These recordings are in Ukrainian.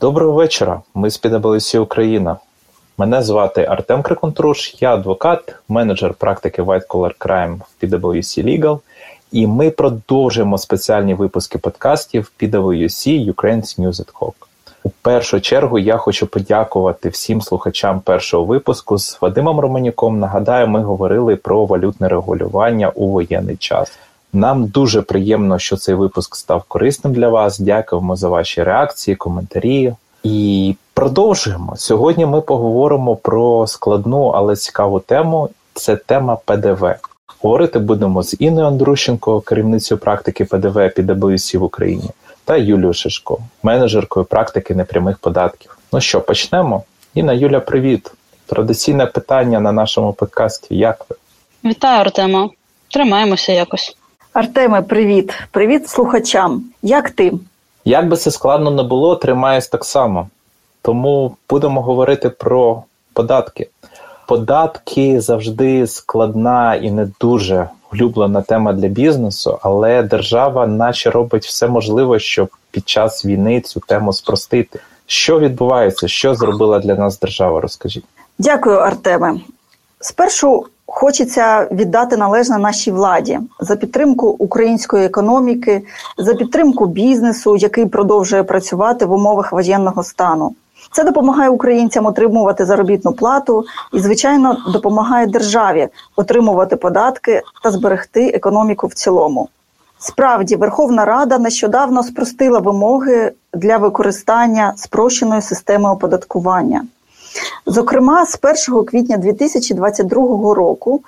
Доброго вечора. Ми з PwC Україна. Мене звати Артем Криконтруш, я адвокат, менеджер практики White Collar Crime в PwC Legal, і ми продовжуємо спеціальні випуски подкастів PwC Ukraine's News at Hawk. У першу чергу я хочу подякувати всім слухачам першого випуску з Вадимом Романюком. Нагадаю, ми говорили про валютне регулювання у воєнний час. Нам дуже приємно, що цей випуск став корисним для вас. Дякуємо за ваші реакції, коментарі. І продовжуємо. Сьогодні ми поговоримо про складну, але цікаву тему. Це тема ПДВ. Говорити будемо з Інною Андрущенко, керівницею практики ПДВ під PwC в Україні, та Юлією Шишко, менеджеркою практики непрямих податків. Ну що, почнемо? Інна Юля, привіт! Традиційне питання на нашому подкасті. Як ви? Вітаю, Артема. Тримаємося якось. Артеме, привіт, привіт слухачам. Як ти? Як би це складно не було, тримаюсь так само. Тому будемо говорити про податки. Податки завжди складна і не дуже улюблена тема для бізнесу, але держава, наче робить все можливе, щоб під час війни цю тему спростити. Що відбувається? Що зробила для нас держава? Розкажіть. Дякую, Артеме. Спершу хочеться віддати належне нашій владі за підтримку української економіки, за підтримку бізнесу, який продовжує працювати в умовах воєнного стану. Це допомагає українцям отримувати заробітну плату і, звичайно, допомагає державі отримувати податки та зберегти економіку в цілому. Справді, Верховна Рада нещодавно спростила вимоги для використання спрощеної системи оподаткування. Зокрема, з 1 квітня 2022 року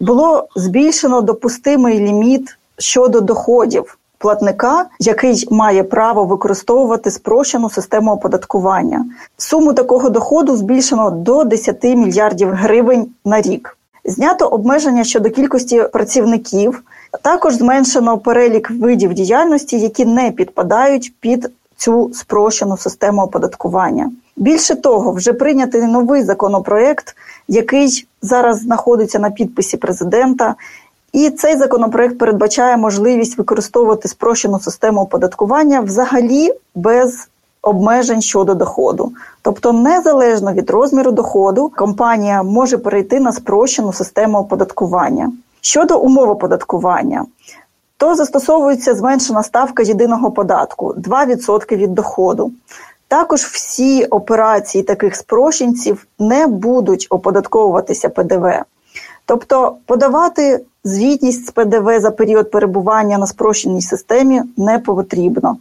було збільшено допустимий ліміт щодо доходів платника, який має право використовувати спрощену систему оподаткування. Суму такого доходу збільшено до 10 мільярдів гривень на рік. Знято обмеження щодо кількості працівників. Також зменшено перелік видів діяльності, які не підпадають під цю спрощену систему оподаткування. Більше того, вже прийнятий новий законопроект, який зараз знаходиться на підписі президента. І цей законопроект передбачає можливість використовувати спрощену систему оподаткування взагалі без обмежень щодо доходу. Тобто, незалежно від розміру доходу, компанія може перейти на спрощену систему оподаткування. Щодо умов оподаткування, то застосовується зменшена ставка єдиного податку 2% від доходу. Також всі операції таких спрощенців не будуть оподатковуватися ПДВ. Тобто подавати звітність з ПДВ за період перебування на спрощеній системі не потрібно.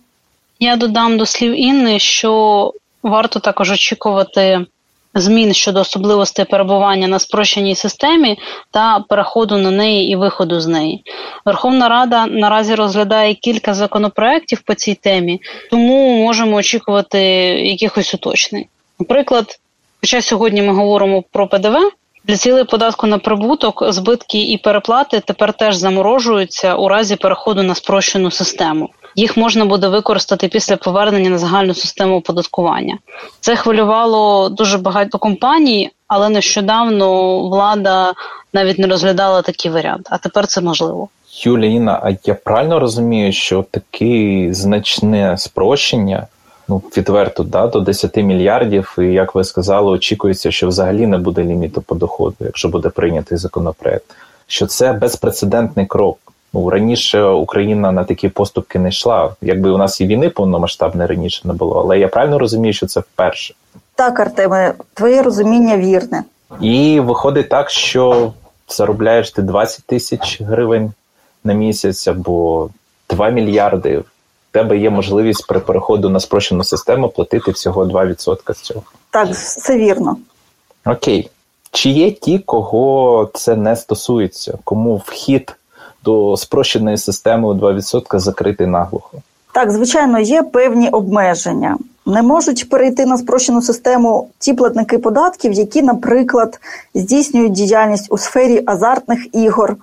Я додам до слів Інни, що варто також очікувати змін щодо особливостей перебування на спрощеній системі та переходу на неї і виходу з неї. Верховна Рада наразі розглядає кілька законопроєктів по цій темі, тому можемо очікувати якихось уточнень. Наприклад, хоча сьогодні ми говоримо про ПДВ. Для цілей податку на прибуток, збитки і переплати тепер теж заморожуються у разі переходу на спрощену систему. Їх можна буде використати після повернення на загальну систему оподаткування. Це хвилювало дуже багато компаній, але нещодавно влада навіть не розглядала такий варіант. А тепер це можливо. Юлія, а я правильно розумію, що таке значне спрощення ну відверто да, до 10 мільярдів. І як ви сказали, очікується, що взагалі не буде ліміту по доходу, якщо буде прийнятий законопроект. Що це безпрецедентний крок. Ну раніше Україна на такі поступки не йшла. Якби у нас і війни повномасштабне раніше не було, але я правильно розумію, що це вперше. Так, Артеме, твоє розуміння вірне. І виходить так, що заробляєш ти 20 тисяч гривень на місяць або 2 мільярди В тебе є можливість при переходу на спрощену систему платити всього 2% з цього. Так, все вірно. Окей. Чи є ті, кого це не стосується, кому вхід до спрощеної системи у 2% закритий наглухо? Так, звичайно, є певні обмеження. Не можуть перейти на спрощену систему ті платники податків, які, наприклад, здійснюють діяльність у сфері азартних ігор,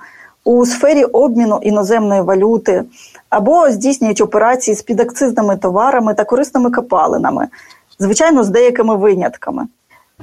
у сфері обміну іноземної валюти, або здійснюють операції з підакцизними товарами та корисними копалинами, звичайно, з деякими винятками.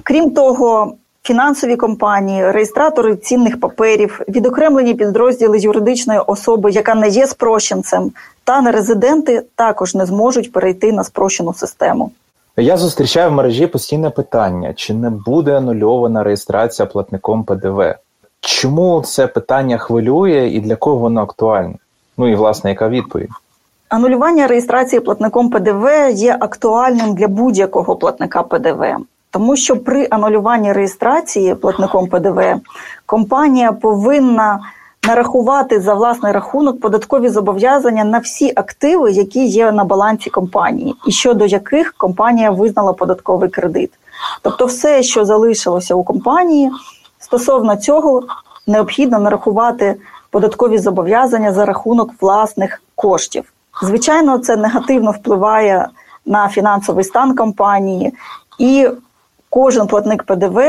Крім того, фінансові компанії, реєстратори цінних паперів, відокремлені підрозділи юридичної особи, яка не є спрощенцем, та нерезиденти також не зможуть перейти на спрощену систему. Я зустрічаю в мережі постійне питання: чи не буде анульована реєстрація платником ПДВ? Чому це питання хвилює і для кого воно актуальне? Ну і власне, яка відповідь? Анулювання реєстрації платником ПДВ є актуальним для будь-якого платника ПДВ, тому що при анулюванні реєстрації платником ПДВ компанія повинна нарахувати за власний рахунок податкові зобов'язання на всі активи, які є на балансі компанії, і щодо яких компанія визнала податковий кредит. Тобто, все, що залишилося у компанії, стосовно цього необхідно нарахувати податкові зобов'язання за рахунок власних коштів. Звичайно, це негативно впливає на фінансовий стан компанії, і кожен платник ПДВ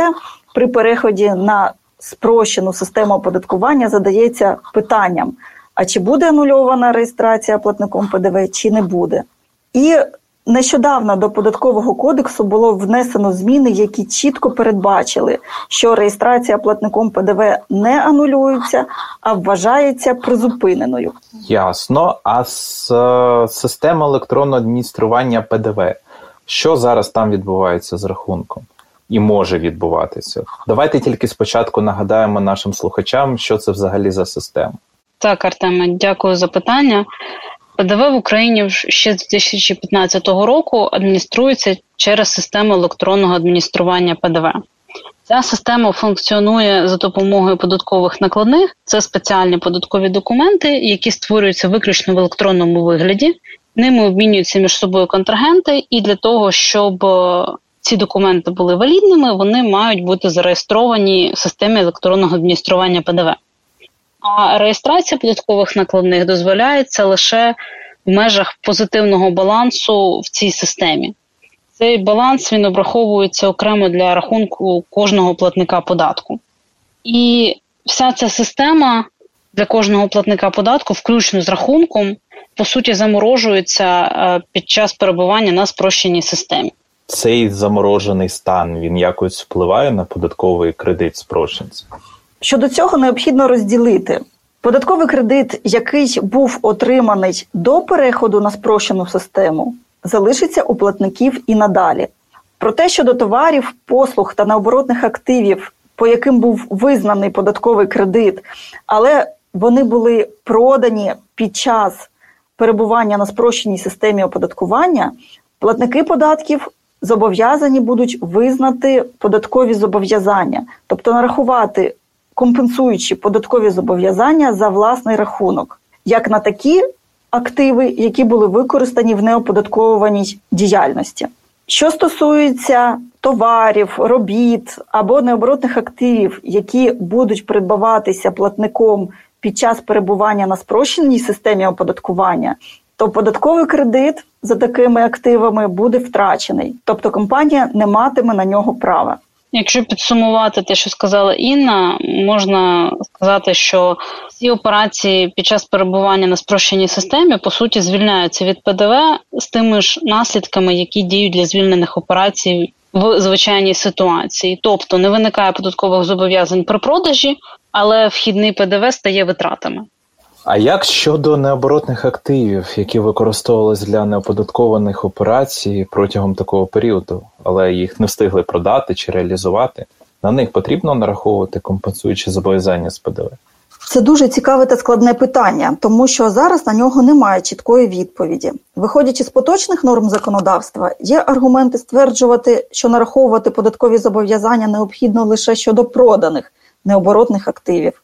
при переході на спрощену систему оподаткування задається питанням: а чи буде анульована реєстрація платником ПДВ, чи не буде? І нещодавно до податкового кодексу було внесено зміни, які чітко передбачили, що реєстрація платником ПДВ не анулюється, а вважається призупиненою. Ясно. А з е, система електронного адміністрування ПДВ, що зараз там відбувається з рахунком? І може відбуватися. Давайте тільки спочатку нагадаємо нашим слухачам, що це взагалі за система. Так, Артеме, дякую за питання. ПДВ в Україні ще з 2015 року адмініструється через систему електронного адміністрування ПДВ. Ця система функціонує за допомогою податкових накладних. Це спеціальні податкові документи, які створюються виключно в електронному вигляді. Ними обмінюються між собою контрагенти, і для того, щоб ці документи були валідними, вони мають бути зареєстровані в системі електронного адміністрування ПДВ. А реєстрація податкових накладних дозволяється лише в межах позитивного балансу в цій системі. Цей баланс він обраховується окремо для рахунку кожного платника податку. І вся ця система для кожного платника податку, включно з рахунком, по суті, заморожується е, під час перебування на спрощеній системі цей заморожений стан він якось впливає на податковий кредит спрощенця? Щодо цього необхідно розділити. Податковий кредит, який був отриманий до переходу на спрощену систему, залишиться у платників і надалі. Проте щодо товарів, послуг та необоротних активів, по яким був визнаний податковий кредит, але вони були продані під час перебування на спрощеній системі оподаткування, платники податків зобов'язані будуть визнати податкові зобов'язання, тобто нарахувати компенсуючі податкові зобов'язання за власний рахунок, як на такі активи, які були використані в неоподатковуваній діяльності. Що стосується товарів, робіт або необоротних активів, які будуть придбаватися платником під час перебування на спрощеній системі оподаткування, то податковий кредит за такими активами буде втрачений, тобто компанія не матиме на нього права. Якщо підсумувати те, що сказала Інна, можна сказати, що ці операції під час перебування на спрощеній системі по суті звільняються від ПДВ з тими ж наслідками, які діють для звільнених операцій в звичайній ситуації. Тобто не виникає податкових зобов'язань при продажі, але вхідний ПДВ стає витратами. А як щодо необоротних активів, які використовувалися для неоподаткованих операцій протягом такого періоду, але їх не встигли продати чи реалізувати, на них потрібно нараховувати компенсуючі зобов'язання з ПДВ? Це дуже цікаве та складне питання, тому що зараз на нього немає чіткої відповіді. Виходячи з поточних норм законодавства, є аргументи стверджувати, що нараховувати податкові зобов'язання необхідно лише щодо проданих необоротних активів.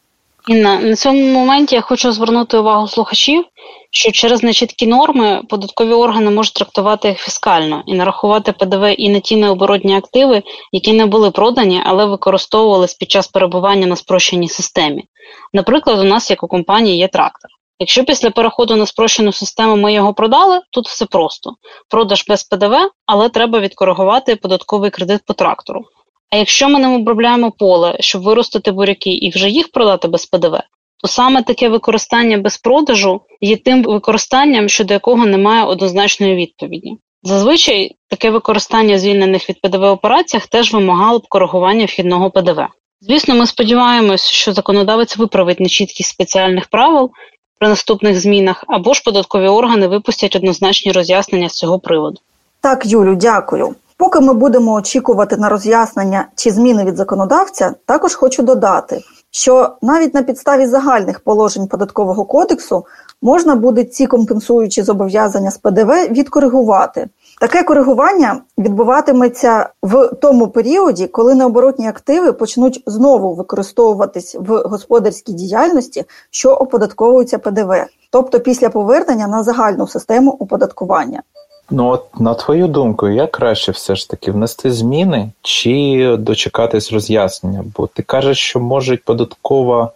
Інна, на цьому моменті я хочу звернути увагу слухачів, що через нечіткі норми податкові органи можуть трактувати їх фіскально і нарахувати ПДВ і на ті необоротні активи, які не були продані, але використовувались під час перебування на спрощеній системі. Наприклад, у нас, як у компанії, є трактор. Якщо після переходу на спрощену систему ми його продали, тут все просто: продаж без ПДВ, але треба відкоригувати податковий кредит по трактору. А якщо ми не обробляємо поле, щоб виростити буряки і вже їх продати без ПДВ, то саме таке використання без продажу є тим використанням, щодо якого немає однозначної відповіді. Зазвичай таке використання звільнених від ПДВ операціях теж вимагало б коригування вхідного ПДВ. Звісно, ми сподіваємось, що законодавець виправить нечіткість спеціальних правил при наступних змінах, або ж податкові органи випустять однозначні роз'яснення з цього приводу. Так, Юлю, дякую. Поки ми будемо очікувати на роз'яснення чи зміни від законодавця, також хочу додати, що навіть на підставі загальних положень податкового кодексу можна буде ці компенсуючі зобов'язання з ПДВ відкоригувати. Таке коригування відбуватиметься в тому періоді, коли необоротні активи почнуть знову використовуватись в господарській діяльності, що оподатковуються ПДВ, тобто після повернення на загальну систему оподаткування. Ну от на твою думку, як краще все ж таки внести зміни чи дочекатись роз'яснення? Бо ти кажеш, що можуть податково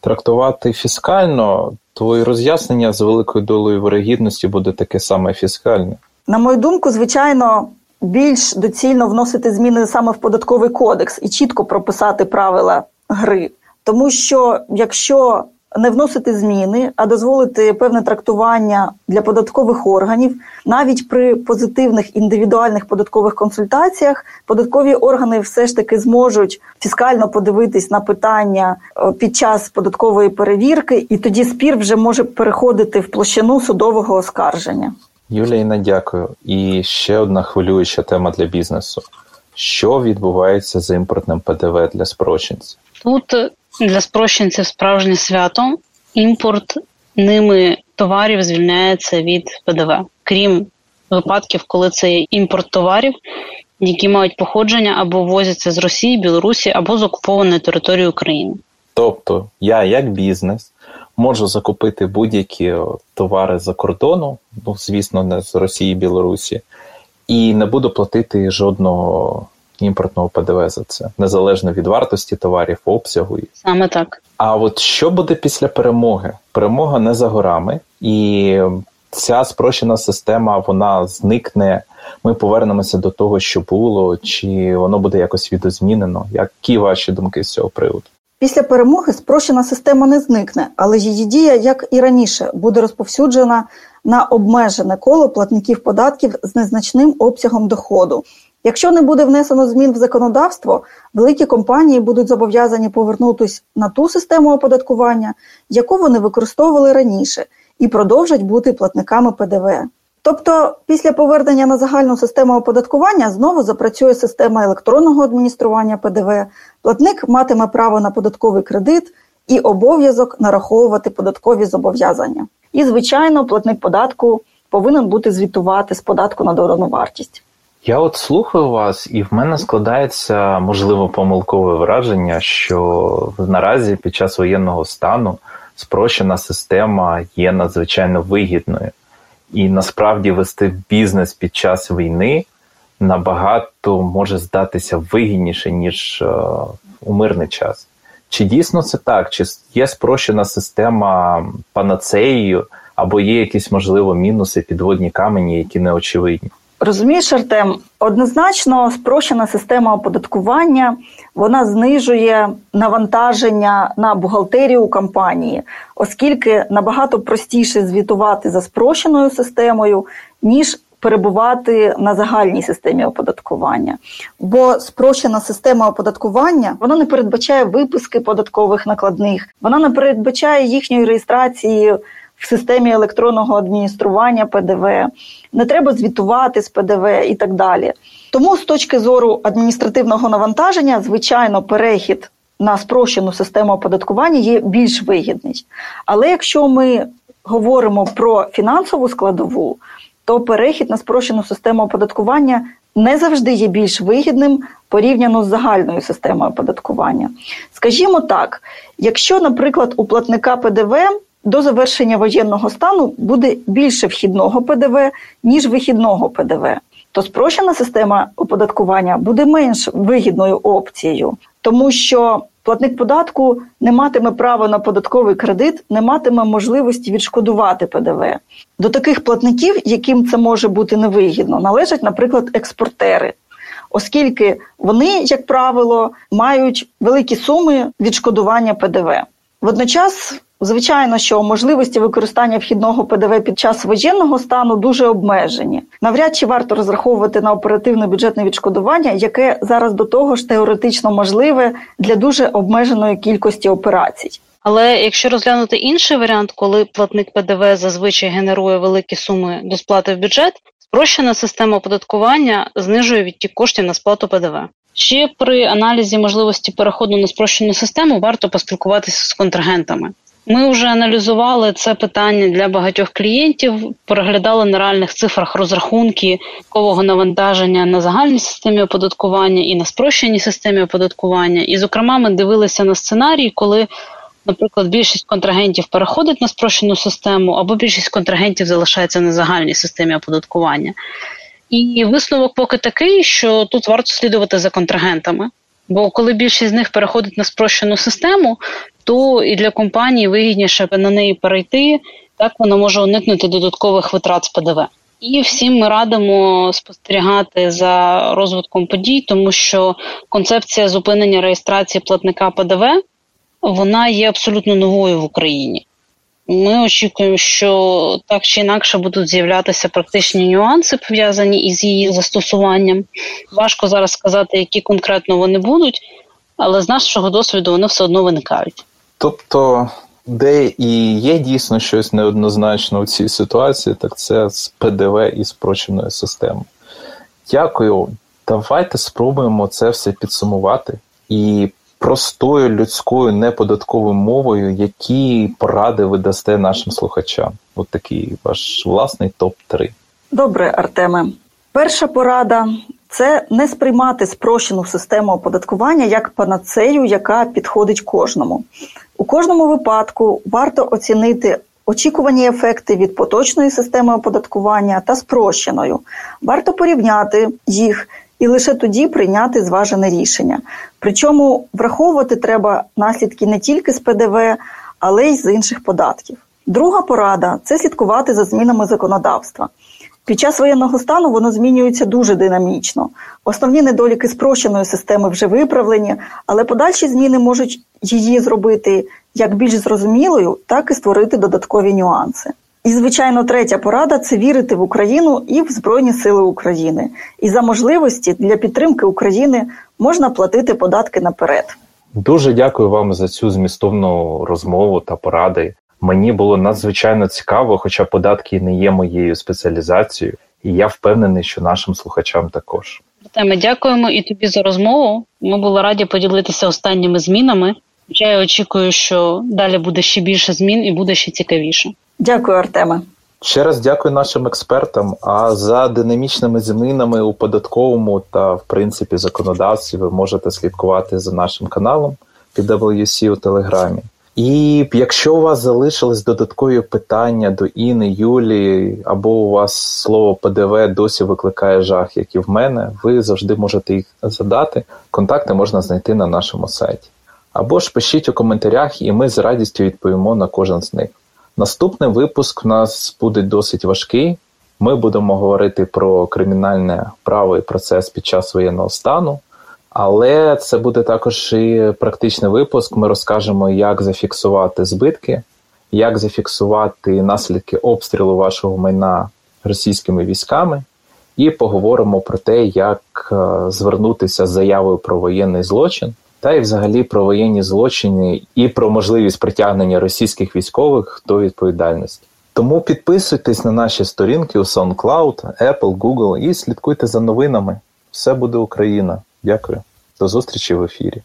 трактувати фіскально, то і роз'яснення з великою долею вирогідності буде таке саме фіскальне. На мою думку, звичайно, більш доцільно вносити зміни саме в податковий кодекс і чітко прописати правила гри, тому що якщо не вносити зміни, а дозволити певне трактування для податкових органів. Навіть при позитивних індивідуальних податкових консультаціях податкові органи все ж таки зможуть фіскально подивитись на питання е, під час податкової перевірки, і тоді спір вже може переходити в площину судового оскарження. Юлія, дякую. І ще одна хвилююча тема для бізнесу: що відбувається з імпортним ПДВ для спрощенців? Тут для спрощенців справжнє свято. Імпорт ними товарів звільняється від ПДВ, крім випадків, коли це є імпорт товарів, які мають походження або возяться з Росії, Білорусі або з окупованої території України. Тобто я, як бізнес, можу закупити будь-які товари за кордону, ну звісно, не з Росії Білорусі, і не буду платити жодного імпортного ПДВ за це, незалежно від вартості товарів, обсягу. Саме так. А от що буде після перемоги? Перемога не за горами, і ця спрощена система вона зникне. Ми повернемося до того, що було, чи воно буде якось відозмінено. Які ваші думки з цього приводу? Після перемоги спрощена система не зникне, але її дія, як і раніше, буде розповсюджена на обмежене коло платників податків з незначним обсягом доходу. Якщо не буде внесено змін в законодавство, великі компанії будуть зобов'язані повернутися на ту систему оподаткування, яку вони використовували раніше, і продовжать бути платниками ПДВ. Тобто, після повернення на загальну систему оподаткування знову запрацює система електронного адміністрування ПДВ, платник матиме право на податковий кредит і обов'язок нараховувати податкові зобов'язання. І, звичайно, платник податку повинен бути звітувати з податку на додану вартість. Я от слухаю вас, і в мене складається можливо помилкове враження, що наразі під час воєнного стану спрощена система є надзвичайно вигідною, і насправді вести бізнес під час війни набагато може здатися вигідніше ніж е, у мирний час. Чи дійсно це так? Чи є спрощена система панацеєю, або є якісь можливо мінуси, підводні камені, які не очевидні? Розумієш, Артем, однозначно спрощена система оподаткування вона знижує навантаження на бухгалтерію компанії, оскільки набагато простіше звітувати за спрощеною системою, ніж перебувати на загальній системі оподаткування. Бо спрощена система оподаткування вона не передбачає випуски податкових накладних, вона не передбачає їхньої реєстрації в системі електронного адміністрування ПДВ, не треба звітувати з ПДВ і так далі. Тому з точки зору адміністративного навантаження, звичайно, перехід на спрощену систему оподаткування є більш вигідний. Але якщо ми говоримо про фінансову складову, то перехід на спрощену систему оподаткування не завжди є більш вигідним порівняно з загальною системою оподаткування. Скажімо так, якщо, наприклад, у платника ПДВ до завершення воєнного стану буде більше вхідного ПДВ, ніж вихідного ПДВ. То спрощена система оподаткування буде менш вигідною опцією, тому що платник податку не матиме права на податковий кредит, не матиме можливості відшкодувати ПДВ. До таких платників, яким це може бути невигідно, належать, наприклад, експортери. Оскільки вони, як правило, мають великі суми відшкодування ПДВ. Водночас Звичайно, що можливості використання вхідного ПДВ під час воєнного стану дуже обмежені. Навряд чи варто розраховувати на оперативне бюджетне відшкодування, яке зараз до того ж теоретично можливе для дуже обмеженої кількості операцій. Але якщо розглянути інший варіант, коли платник ПДВ зазвичай генерує великі суми до сплати в бюджет, Спрощена система оподаткування знижує відтік коштів на сплату ПДВ. Ще при аналізі можливості переходу на спрощену систему варто поспілкуватися з контрагентами. Ми вже аналізували це питання для багатьох клієнтів, переглядали на реальних цифрах розрахунки кового навантаження на загальній системі оподаткування і на спрощеній системі оподаткування. І, зокрема, ми дивилися на сценарії, коли, наприклад, більшість контрагентів переходить на спрощену систему, або більшість контрагентів залишається на загальній системі оподаткування. І висновок поки такий, що тут варто слідувати за контрагентами. Бо коли більшість з них переходить на спрощену систему, то і для компанії вигідніше на неї перейти, так вона може уникнути додаткових витрат з ПДВ. І всім ми радимо спостерігати за розвитком подій, тому що концепція зупинення реєстрації платника ПДВ вона є абсолютно новою в Україні. Ми очікуємо, що так чи інакше будуть з'являтися практичні нюанси, пов'язані із її застосуванням. Важко зараз сказати, які конкретно вони будуть, але з нашого досвіду вони все одно виникають. Тобто, де і є дійсно щось неоднозначно у цій ситуації, так це з ПДВ і спрощеною системою. Дякую. Давайте спробуємо це все підсумувати і простою людською неподатковою мовою, які поради ви дасте нашим слухачам? От такий ваш власний топ-3. Добре, Артеме. Перша порада це не сприймати спрощену систему оподаткування як панацею, яка підходить кожному. У кожному випадку варто оцінити очікувані ефекти від поточної системи оподаткування та спрощеною. Варто порівняти їх і лише тоді прийняти зважене рішення. Причому враховувати треба наслідки не тільки з ПДВ, але й з інших податків. Друга порада це слідкувати за змінами законодавства. Під час воєнного стану воно змінюється дуже динамічно. Основні недоліки спрощеної системи вже виправлені, але подальші зміни можуть її зробити як більш зрозумілою, так і створити додаткові нюанси. І, звичайно, третя порада це вірити в Україну і в Збройні Сили України. І за можливості для підтримки України можна платити податки наперед. Дуже дякую вам за цю змістовну розмову та поради. Мені було надзвичайно цікаво, хоча податки не є моєю спеціалізацією, і я впевнений, що нашим слухачам також. Ми дякуємо і тобі за розмову. Ми були раді поділитися останніми змінами. Я очікую, що далі буде ще більше змін і буде ще цікавіше. Дякую, Артеме. Ще раз дякую нашим експертам. А за динамічними змінами у податковому та в принципі законодавстві ви можете слідкувати за нашим каналом PWC у Телеграмі. І якщо у вас залишились додаткові питання до Іни, Юлії, або у вас слово ПДВ досі викликає жах, як і в мене, ви завжди можете їх задати. Контакти можна знайти на нашому сайті. Або ж пишіть у коментарях, і ми з радістю відповімо на кожен з них. Наступний випуск у нас буде досить важкий. Ми будемо говорити про кримінальне право і процес під час воєнного стану. Але це буде також і практичний випуск. Ми розкажемо, як зафіксувати збитки, як зафіксувати наслідки обстрілу вашого майна російськими військами, і поговоримо про те, як е, звернутися з заявою про воєнний злочин, та й взагалі про воєнні злочини і про можливість притягнення російських військових до відповідальності. Тому підписуйтесь на наші сторінки у SoundCloud, Apple, Google і слідкуйте за новинами. Все буде Україна! Дякую. До зустрічі в ефірі.